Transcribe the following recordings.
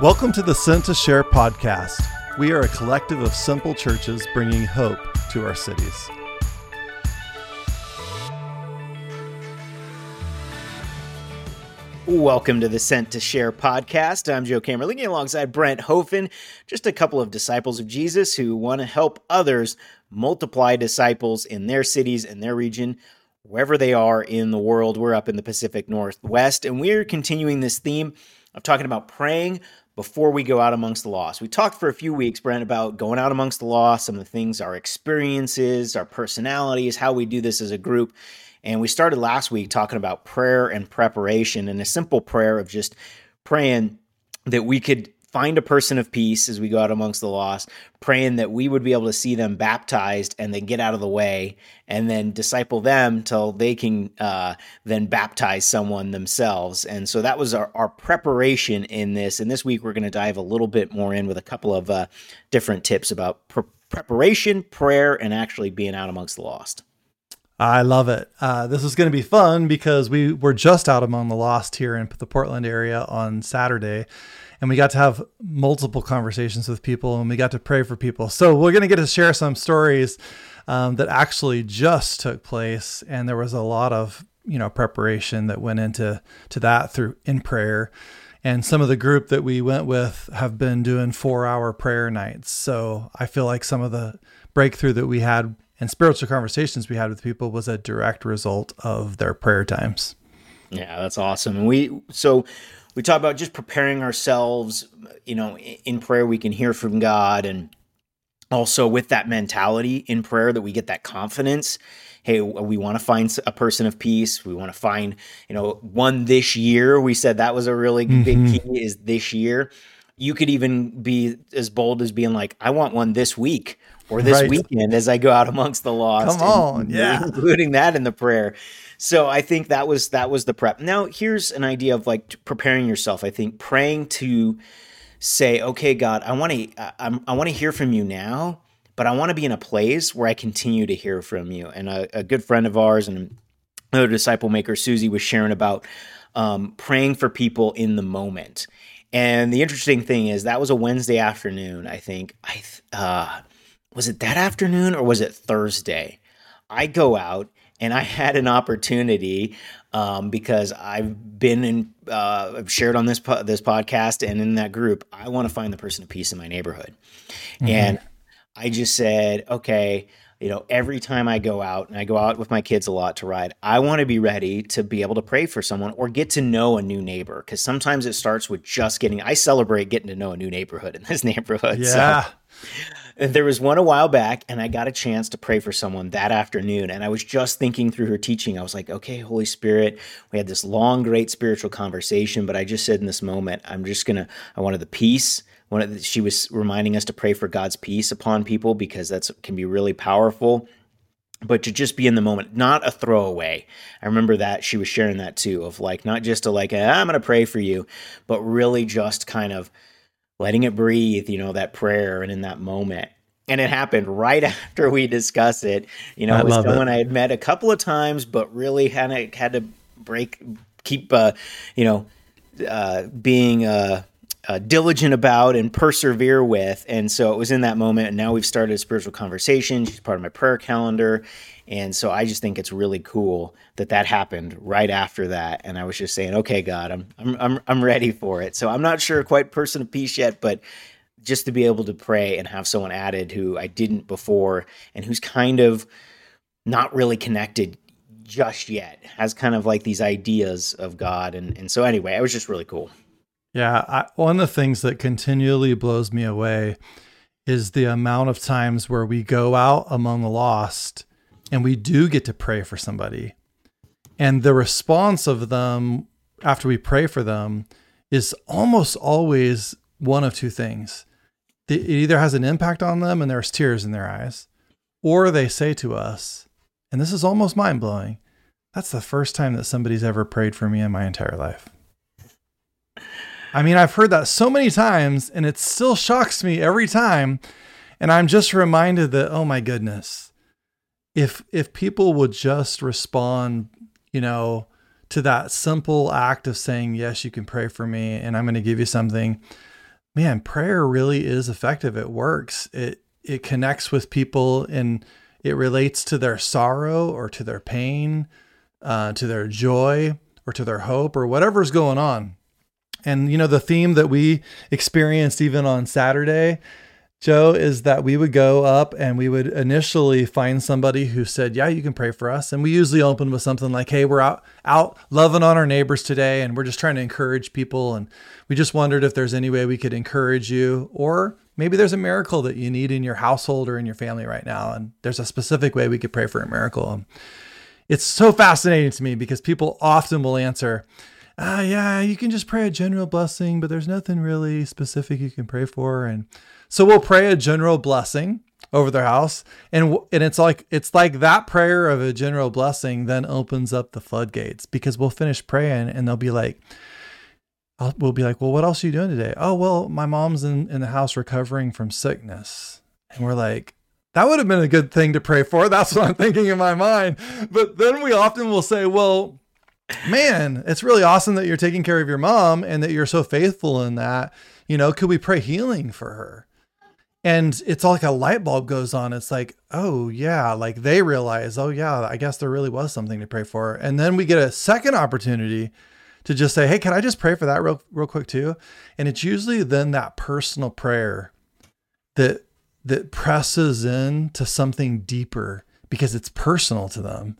Welcome to the Sent to Share podcast. We are a collective of simple churches bringing hope to our cities. Welcome to the Sent to Share podcast. I'm Joe Camerlini alongside Brent Hofen, just a couple of disciples of Jesus who want to help others multiply disciples in their cities and their region, wherever they are in the world. We're up in the Pacific Northwest, and we're continuing this theme of talking about praying before we go out amongst the lost. We talked for a few weeks, Brent, about going out amongst the lost, some of the things, our experiences, our personalities, how we do this as a group. And we started last week talking about prayer and preparation and a simple prayer of just praying that we could find a person of peace as we go out amongst the lost, praying that we would be able to see them baptized and then get out of the way and then disciple them till they can uh, then baptize someone themselves. And so that was our, our preparation in this. And this week we're going to dive a little bit more in with a couple of uh, different tips about pre- preparation, prayer, and actually being out amongst the lost. I love it. Uh, this is going to be fun because we were just out among the lost here in the Portland area on Saturday, and we got to have multiple conversations with people and we got to pray for people. So we're going to get to share some stories um, that actually just took place, and there was a lot of you know preparation that went into to that through in prayer. And some of the group that we went with have been doing four hour prayer nights. So I feel like some of the breakthrough that we had and spiritual conversations we had with people was a direct result of their prayer times. Yeah, that's awesome. And we so we talk about just preparing ourselves, you know, in prayer we can hear from God and also with that mentality in prayer that we get that confidence hey we want to find a person of peace we want to find you know one this year. We said that was a really mm-hmm. big key is this year. You could even be as bold as being like i want one this week or this right. weekend as I go out amongst the lost. Come on, yeah, including that in the prayer. So I think that was that was the prep. Now here's an idea of like preparing yourself. I think praying to say, okay, God, I want to I, I want to hear from you now, but I want to be in a place where I continue to hear from you. And a, a good friend of ours and another disciple maker, Susie, was sharing about um, praying for people in the moment. And the interesting thing is that was a Wednesday afternoon. I think I. Uh, was it that afternoon or was it Thursday? I go out and I had an opportunity um, because I've been in, uh, I've shared on this po- this podcast and in that group. I want to find the person of peace in my neighborhood, mm-hmm. and I just said, okay, you know, every time I go out and I go out with my kids a lot to ride, I want to be ready to be able to pray for someone or get to know a new neighbor because sometimes it starts with just getting. I celebrate getting to know a new neighborhood in this neighborhood. Yeah. So there was one a while back, and I got a chance to pray for someone that afternoon. And I was just thinking through her teaching. I was like, okay, Holy Spirit, we had this long, great spiritual conversation, but I just said in this moment, I'm just going to, I wanted the peace. Wanted, she was reminding us to pray for God's peace upon people because that's can be really powerful but to just be in the moment, not a throwaway. I remember that she was sharing that too, of like not just to like ah, I'm going to pray for you, but really just kind of letting it breathe, you know, that prayer and in that moment. And it happened right after we discussed it. You know, I it was someone it. I had met a couple of times, but really had to, had to break, keep, uh, you know, uh, being uh, uh, diligent about and persevere with. And so it was in that moment. And now we've started a spiritual conversation. She's part of my prayer calendar. And so I just think it's really cool that that happened right after that. And I was just saying, okay, God, I'm I'm I'm, I'm ready for it. So I'm not sure quite person of peace yet, but just to be able to pray and have someone added who I didn't before and who's kind of not really connected just yet has kind of like these ideas of God. And and so anyway, it was just really cool. Yeah, I, one of the things that continually blows me away is the amount of times where we go out among the lost and we do get to pray for somebody. And the response of them after we pray for them is almost always one of two things. It either has an impact on them and there's tears in their eyes, or they say to us, and this is almost mind blowing, that's the first time that somebody's ever prayed for me in my entire life. I mean, I've heard that so many times and it still shocks me every time. And I'm just reminded that, oh my goodness, if if people would just respond, you know, to that simple act of saying, "Yes, you can pray for me and I'm going to give you something." man, prayer really is effective. It works. It it connects with people and it relates to their sorrow or to their pain, uh, to their joy or to their hope or whatever's going on. And you know, the theme that we experienced even on Saturday Joe, is that we would go up and we would initially find somebody who said, "Yeah, you can pray for us." And we usually open with something like, "Hey, we're out out loving on our neighbors today and we're just trying to encourage people and we just wondered if there's any way we could encourage you or maybe there's a miracle that you need in your household or in your family right now and there's a specific way we could pray for a miracle." It's so fascinating to me because people often will answer, ah, yeah, you can just pray a general blessing, but there's nothing really specific you can pray for. And so we'll pray a general blessing over their house, and and it's like it's like that prayer of a general blessing then opens up the floodgates because we'll finish praying and they'll be like. I'll, we'll be like, well, what else are you doing today? Oh, well, my mom's in, in the house recovering from sickness. And we're like, that would have been a good thing to pray for. That's what I'm thinking in my mind. But then we often will say, well, man, it's really awesome that you're taking care of your mom and that you're so faithful in that. You know, could we pray healing for her? and it's all like a light bulb goes on it's like oh yeah like they realize oh yeah i guess there really was something to pray for and then we get a second opportunity to just say hey can i just pray for that real, real quick too and it's usually then that personal prayer that that presses in to something deeper because it's personal to them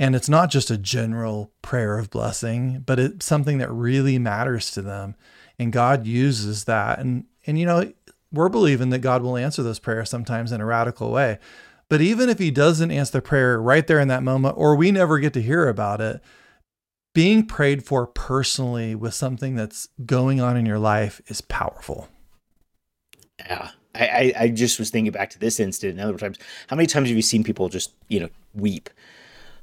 and it's not just a general prayer of blessing but it's something that really matters to them and god uses that and and you know we're believing that God will answer those prayers sometimes in a radical way. But even if he doesn't answer the prayer right there in that moment, or we never get to hear about it, being prayed for personally with something that's going on in your life is powerful. Yeah. I, I just was thinking back to this incident and other times. How many times have you seen people just, you know, weep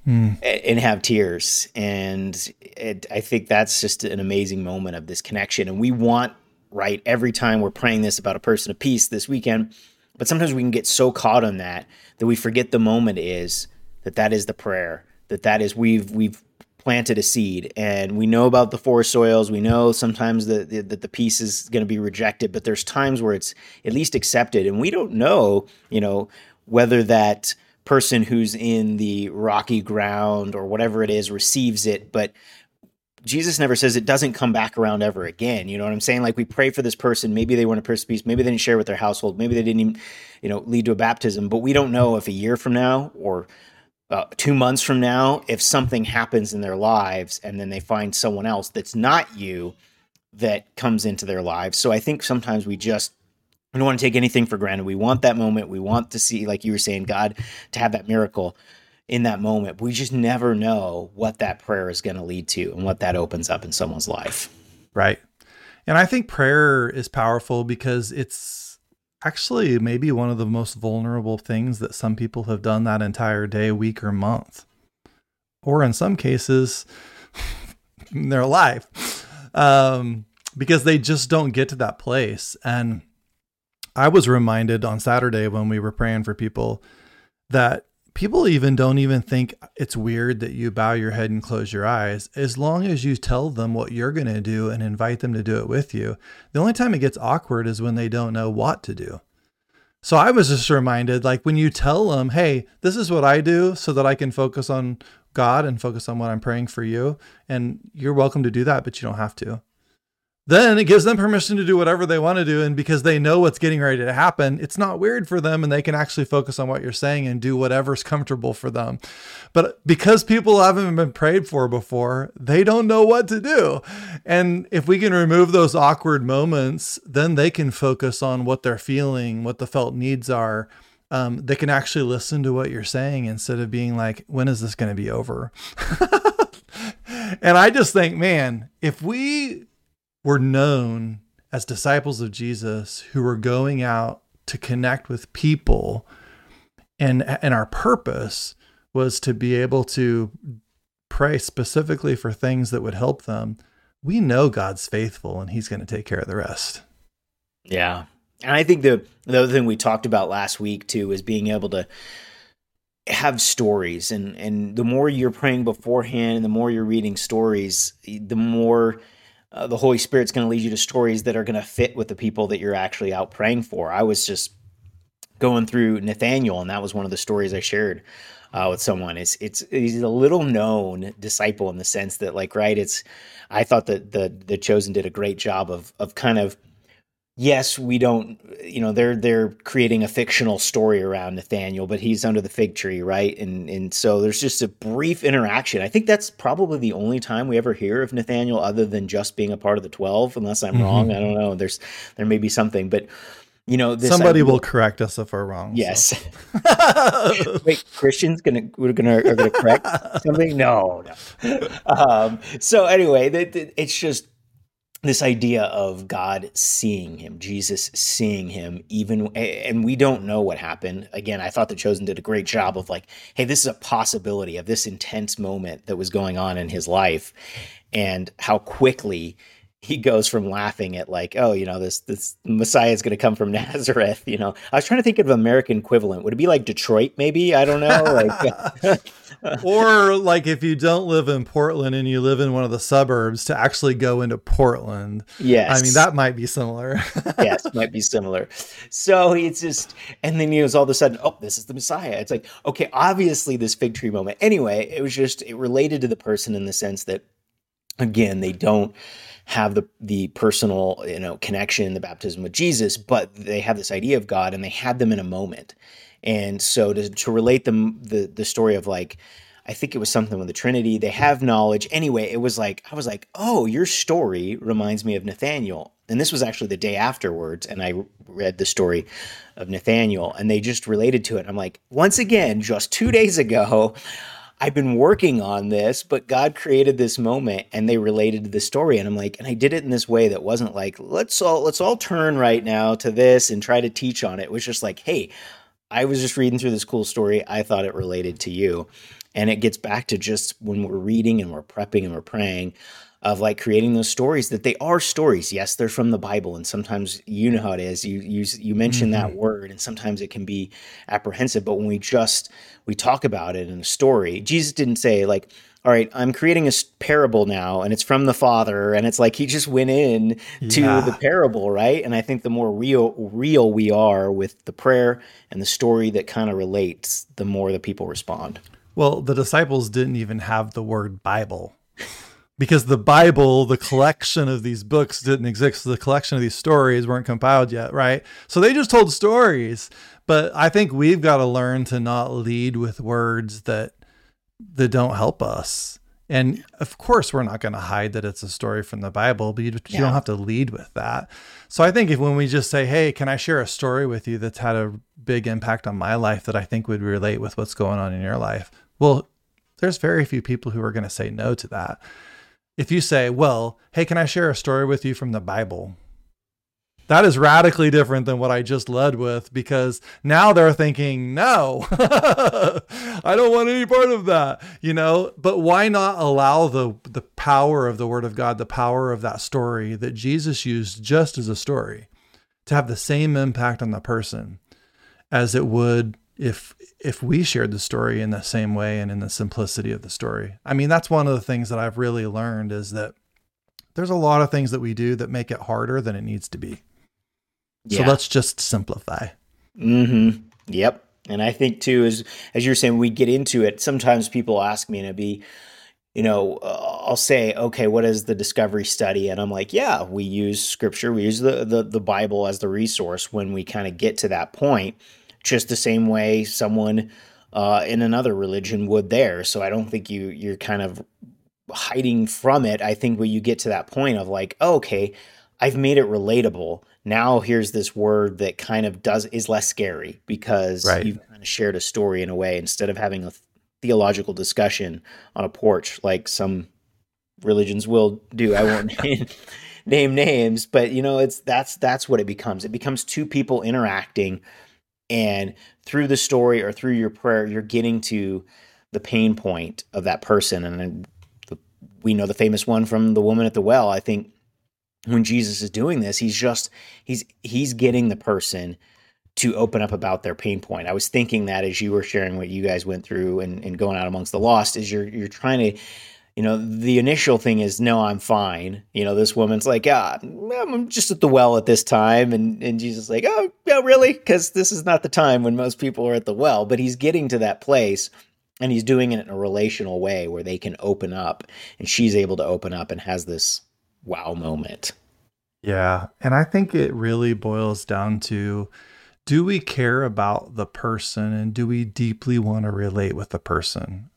mm. and have tears? And it, I think that's just an amazing moment of this connection. And we want right? Every time we're praying this about a person of peace this weekend. But sometimes we can get so caught on that that we forget the moment is that that is the prayer, that that is we've we've planted a seed and we know about the four soils we know sometimes that the, the, peace is going to be rejected but there's times where it's at least accepted and we don't know you know whether that person who's in the rocky ground or whatever it is receives it but Jesus never says it doesn't come back around ever again. You know what I'm saying? Like we pray for this person, maybe they weren't a person peace, maybe they didn't share with their household, maybe they didn't even, you know, lead to a baptism, but we don't know if a year from now or uh, two months from now, if something happens in their lives and then they find someone else that's not you that comes into their lives. So I think sometimes we just we don't want to take anything for granted. We want that moment. We want to see, like you were saying, God to have that miracle in that moment. We just never know what that prayer is going to lead to and what that opens up in someone's life. Right. And I think prayer is powerful because it's actually maybe one of the most vulnerable things that some people have done that entire day, week, or month. Or in some cases, in their life. Um, because they just don't get to that place. And I was reminded on Saturday when we were praying for people that people even don't even think it's weird that you bow your head and close your eyes. As long as you tell them what you're going to do and invite them to do it with you the only time it gets awkward is when they don't know what to do. So i was just reminded like when you tell them hey this is what i do so that i can focus on god and focus on what i'm praying for you and you're welcome to do that but you don't have to then it gives them permission to do whatever they want to do. And because they know what's getting ready to happen, it's not weird for them and they can actually focus on what you're saying and do whatever's comfortable for them. But because people haven't been prayed for before, they don't know what to do. And if we can remove those awkward moments, then they can focus on what they're feeling, what the felt needs are. Um, they can actually listen to what you're saying instead of being like, when is this going to be over? and I just think, man, if we were known as disciples of Jesus who were going out to connect with people. And and our purpose was to be able to pray specifically for things that would help them. We know God's faithful and he's going to take care of the rest. Yeah. And i think the the other thing we talked about last week too is being able to have stories. And and the more you're praying beforehand and the more you're reading stories the more uh, the Holy Spirit's going to lead you to stories that are going to fit with the people that you're actually out praying for. I was just going through Nathaniel, and that was one of the stories I shared uh, with someone. It's it's he's a little known disciple in the sense that like right, it's I thought that the the chosen did a great job of of kind of yes, we don't, you know, they're they're creating a fictional story around Nathaniel, but he's under the fig tree, right? And and so there's just a brief interaction. I think that's probably the only time we ever hear of Nathaniel, other than just being a part of the twelve. Unless I'm mm-hmm. wrong, I don't know. There's there may be something, but you know, somebody idea, will correct us if we're wrong. Yes. So. Wait, Christians gonna we're gonna are gonna correct something? No, no. Um, so anyway, it's just this idea of God seeing him, Jesus seeing him, even, and we don't know what happened. Again, I thought The Chosen did a great job of like, hey, this is a possibility of this intense moment that was going on in his life, and how quickly he goes from laughing at like, oh, you know, this this Messiah is going to come from Nazareth. You know, I was trying to think of American equivalent. Would it be like Detroit? Maybe I don't know. Like, or like if you don't live in Portland and you live in one of the suburbs, to actually go into Portland. Yes, I mean that might be similar. yes, might be similar. So it's just, and then he was all of a sudden, oh, this is the Messiah. It's like, okay, obviously this fig tree moment. Anyway, it was just it related to the person in the sense that, again, they don't have the the personal you know connection, the baptism with Jesus, but they have this idea of God, and they had them in a moment. And so to, to relate them the the story of like I think it was something with the Trinity. They have knowledge. Anyway, it was like, I was like, oh, your story reminds me of Nathaniel. And this was actually the day afterwards. And I read the story of Nathaniel and they just related to it. I'm like, once again, just two days ago, I've been working on this, but God created this moment and they related to the story. And I'm like, and I did it in this way that wasn't like, let's all let's all turn right now to this and try to teach on it. It was just like, hey, I was just reading through this cool story. I thought it related to you. And it gets back to just when we're reading and we're prepping and we're praying of like creating those stories that they are stories. Yes, they're from the Bible, and sometimes you know how it is. You you you mention mm-hmm. that word, and sometimes it can be apprehensive. But when we just we talk about it in a story, Jesus didn't say like, "All right, I'm creating a parable now, and it's from the Father," and it's like he just went in to yeah. the parable, right? And I think the more real real we are with the prayer and the story that kind of relates, the more the people respond. Well, the disciples didn't even have the word Bible because the Bible, the collection of these books didn't exist. The collection of these stories weren't compiled yet, right? So they just told stories. But I think we've got to learn to not lead with words that that don't help us. And of course, we're not going to hide that it's a story from the Bible, but you, yeah. you don't have to lead with that. So I think if when we just say, "Hey, can I share a story with you that's had a big impact on my life that I think would relate with what's going on in your life?" Well, there's very few people who are going to say no to that if you say, well, hey, can I share a story with you from the Bible? That is radically different than what I just led with because now they're thinking, no, I don't want any part of that, you know. But why not allow the the power of the Word of God, the power of that story that Jesus used just as a story, to have the same impact on the person as it would if if we shared the story in the same way and in the simplicity of the story. I mean, that's one of the things that I've really learned is that there's a lot of things that we do that make it harder than it needs to be. Yeah. So let's just simplify. Mhm. Yep. And I think too as as you're saying we get into it, sometimes people ask me and it be you know, uh, I'll say, okay, what is the discovery study? And I'm like, yeah, we use scripture, we use the, the, the Bible as the resource when we kind of get to that point just the same way someone uh, in another religion would there. So I don't think you you're kind of hiding from it. I think when you get to that point of like, oh, okay, I've made it relatable. Now here's this word that kind of does is less scary because right. you've kind of shared a story in a way instead of having a theological discussion on a porch like some religions will do. I won't name names, but you know, it's that's that's what it becomes. It becomes two people interacting and through the story or through your prayer you're getting to the pain point of that person. And the, we know the famous one from the woman at the well. I think when jesus is doing this he's just he's he's getting the person to open up about their pain point. I was thinking that as you were sharing what you guys went through and, and going out amongst the lost is you're you're trying to you know, the initial thing is, no, I'm fine. You know, this woman's like, ah, I'm just at the well at this time. And, and Jesus is like, oh, really? Because this is not the time when most people are at the well. But he's getting to that place and he's doing it in a relational way where they can open up and she's able to open up and has this wow moment. Yeah. And I think it really boils down to do we care about the person and do we deeply want to relate with the person?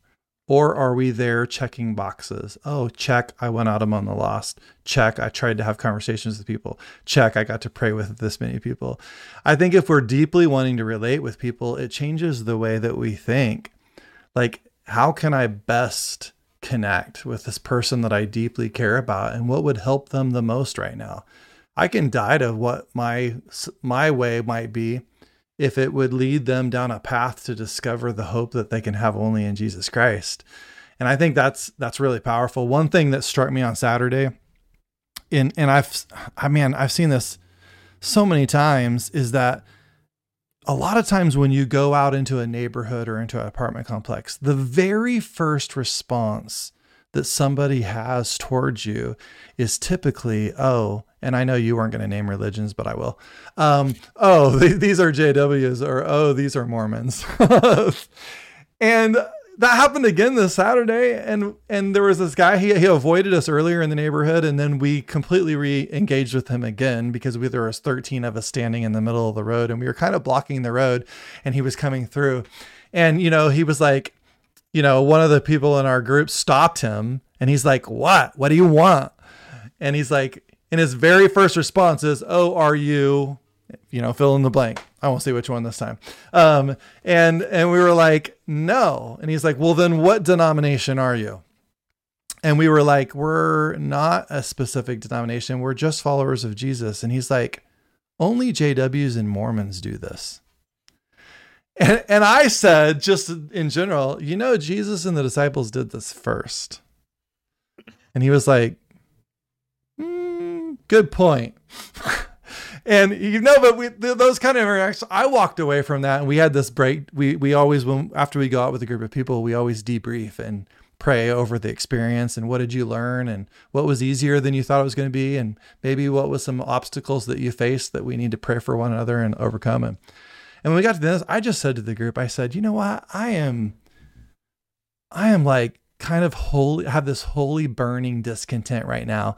Or are we there checking boxes? Oh, check, I went out among the lost. Check, I tried to have conversations with people. Check, I got to pray with this many people. I think if we're deeply wanting to relate with people, it changes the way that we think. Like, how can I best connect with this person that I deeply care about and what would help them the most right now? I can die to what my my way might be if it would lead them down a path to discover the hope that they can have only in Jesus Christ. And I think that's that's really powerful. One thing that struck me on Saturday, and and I've I mean I've seen this so many times is that a lot of times when you go out into a neighborhood or into an apartment complex, the very first response that somebody has towards you is typically, oh, and I know you weren't going to name religions, but I will. Um, oh, th- these are JWs, or oh, these are Mormons. and that happened again this Saturday, and and there was this guy. He he avoided us earlier in the neighborhood, and then we completely re-engaged with him again because we, there was 13 of us standing in the middle of the road, and we were kind of blocking the road, and he was coming through, and you know he was like, you know, one of the people in our group stopped him, and he's like, "What? What do you want?" And he's like, and his very first response is, "Oh, are you?" You know, fill in the blank. I won't say which one this time. Um, and and we were like, "No," and he's like, "Well, then what denomination are you?" And we were like, "We're not a specific denomination. We're just followers of Jesus." And he's like, "Only JWs and Mormons do this." And, and I said, just in general, you know, Jesus and the disciples did this first. And he was like, good point. and you know, but we those kind of interactions. I walked away from that, and we had this break. We we always when after we go out with a group of people, we always debrief and pray over the experience and what did you learn and what was easier than you thought it was going to be and maybe what was some obstacles that you faced that we need to pray for one another and overcome and and when we got to this i just said to the group i said you know what i am i am like kind of holy have this holy burning discontent right now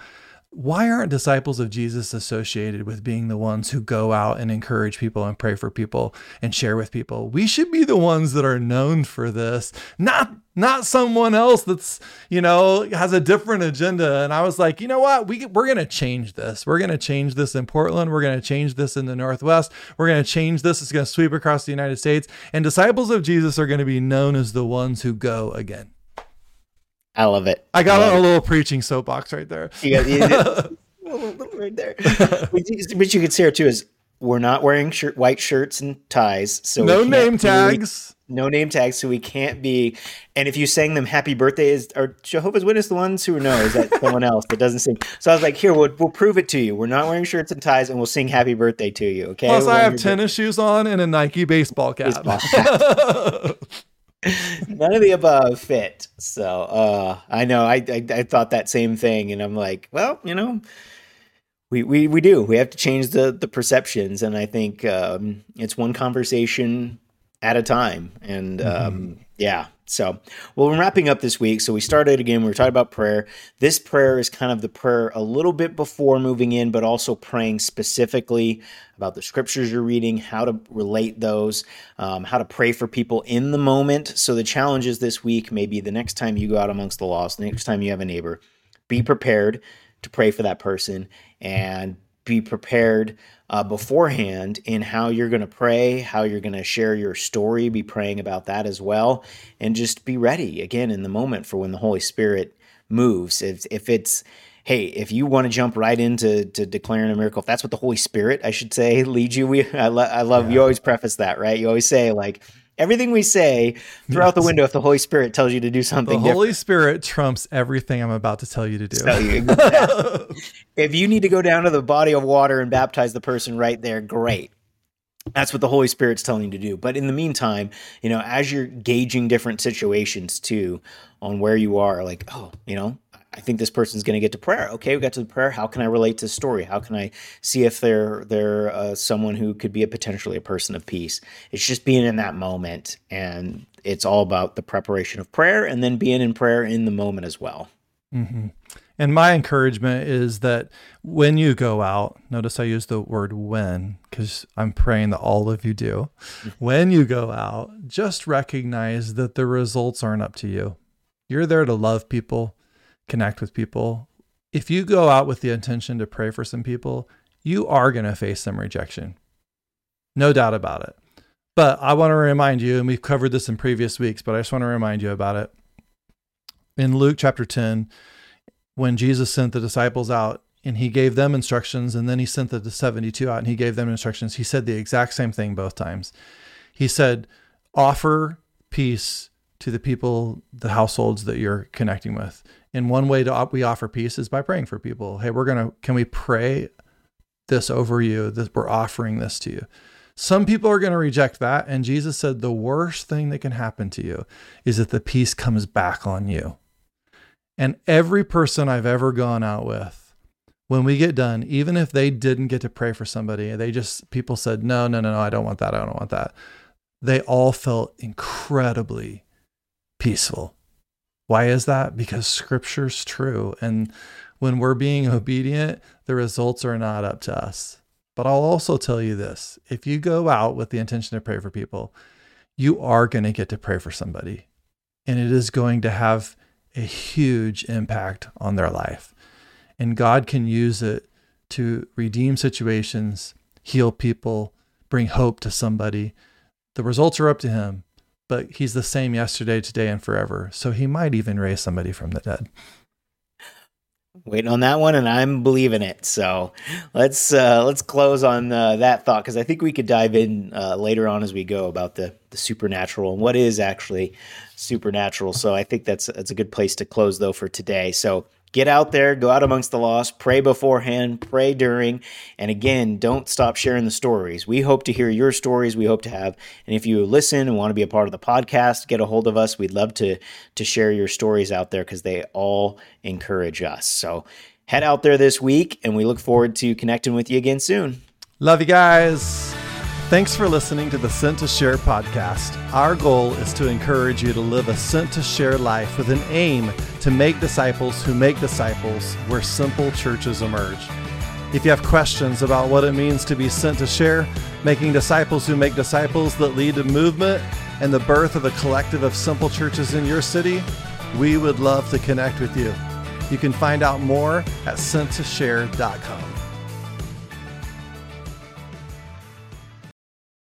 why aren't disciples of Jesus associated with being the ones who go out and encourage people and pray for people and share with people? We should be the ones that are known for this, not not someone else that's, you know, has a different agenda. And I was like, you know what? We we're going to change this. We're going to change this in Portland. We're going to change this in the Northwest. We're going to change this. It's going to sweep across the United States. And disciples of Jesus are going to be known as the ones who go again. I love it. I got on a little preaching soapbox right there. Yeah, right there. but you can see here too is we're not wearing shirt, white shirts and ties, so no name tags. no name tags, so we can't be. And if you sang them "Happy Birthday," is are Jehovah's Witness the ones who know? Is that someone else that doesn't sing? So I was like, here, we'll, we'll prove it to you. We're not wearing shirts and ties, and we'll sing "Happy Birthday" to you. Okay. Plus, I have tennis shoes on and a Nike baseball cap. Baseball cap. None of the above fit. So uh, I know I, I, I thought that same thing, and I'm like, well, you know, we we we do. We have to change the the perceptions, and I think um, it's one conversation at a time. And mm-hmm. um, yeah, so, well, we're wrapping up this week. So we started again. We were talking about prayer. This prayer is kind of the prayer a little bit before moving in, but also praying specifically about the scriptures you're reading, how to relate those, um, how to pray for people in the moment. So the challenges this week, maybe the next time you go out amongst the lost, the next time you have a neighbor, be prepared to pray for that person and be prepared uh, beforehand in how you're going to pray, how you're going to share your story, be praying about that as well, and just be ready again in the moment for when the Holy Spirit moves. If, if it's, hey, if you want to jump right into to declaring a miracle, if that's what the Holy Spirit, I should say, leads you, we, I, lo- I love, yeah. you always preface that, right? You always say, like, everything we say throw yes. the window if the Holy Spirit tells you to do something. The Holy Spirit trumps everything I'm about to tell you to do. Tell you if you need to go down to the body of water and baptize the person right there, great. that's what the Holy Spirit's telling you to do. But in the meantime, you know, as you're gauging different situations too, on where you are, like, oh, you know, I think this person's going to get to prayer. Okay, we got to the prayer. How can I relate to the story? How can I see if they're they're uh, someone who could be a potentially a person of peace? It's just being in that moment, and it's all about the preparation of prayer, and then being in prayer in the moment as well. Mm-hmm. And my encouragement is that when you go out, notice I use the word when because I'm praying that all of you do. When you go out, just recognize that the results aren't up to you. You're there to love people connect with people. If you go out with the intention to pray for some people, you are going to face some rejection. No doubt about it. But I want to remind you, and we've covered this in previous weeks, but I just want to remind you about it. In Luke chapter 10, when Jesus sent the disciples out and he gave them instructions, and then he sent the 72 out and he gave them instructions, he said the exact same thing both times. He said, Offer peace to the people, the households that you're connecting with. And one way to we offer peace is by praying for people. Hey, we're gonna can we pray this over you? That we're offering this to you. Some people are going to reject that. And Jesus said the worst thing that can happen to you is that the peace comes back on you. And every person I've ever gone out with, when we get done, even if they didn't get to pray for somebody, they just, people said, no, no, no, no, I don't want that. I don't want that. They all felt incredibly peaceful why is that? Because scripture's true. And when we're being obedient, the results are not up to us. But I'll also tell you this if you go out with the intention to pray for people, you are going to get to pray for somebody. And it is going to have a huge impact on their life. And God can use it to redeem situations, heal people, bring hope to somebody. The results are up to Him but he's the same yesterday, today, and forever. So he might even raise somebody from the dead. Waiting on that one, and I'm believing it. So let's uh, let's close on uh, that thought because I think we could dive in uh, later on as we go about the the supernatural and what is actually supernatural. So I think that's that's a good place to close though for today. So Get out there, go out amongst the lost, pray beforehand, pray during, and again, don't stop sharing the stories. We hope to hear your stories. We hope to have, and if you listen and want to be a part of the podcast, get a hold of us. We'd love to to share your stories out there because they all encourage us. So head out there this week, and we look forward to connecting with you again soon. Love you guys. Thanks for listening to the Sent to Share podcast. Our goal is to encourage you to live a sent to share life with an aim to make disciples who make disciples where simple churches emerge. If you have questions about what it means to be sent to share, making disciples who make disciples that lead to movement and the birth of a collective of simple churches in your city, we would love to connect with you. You can find out more at senttoshare.com.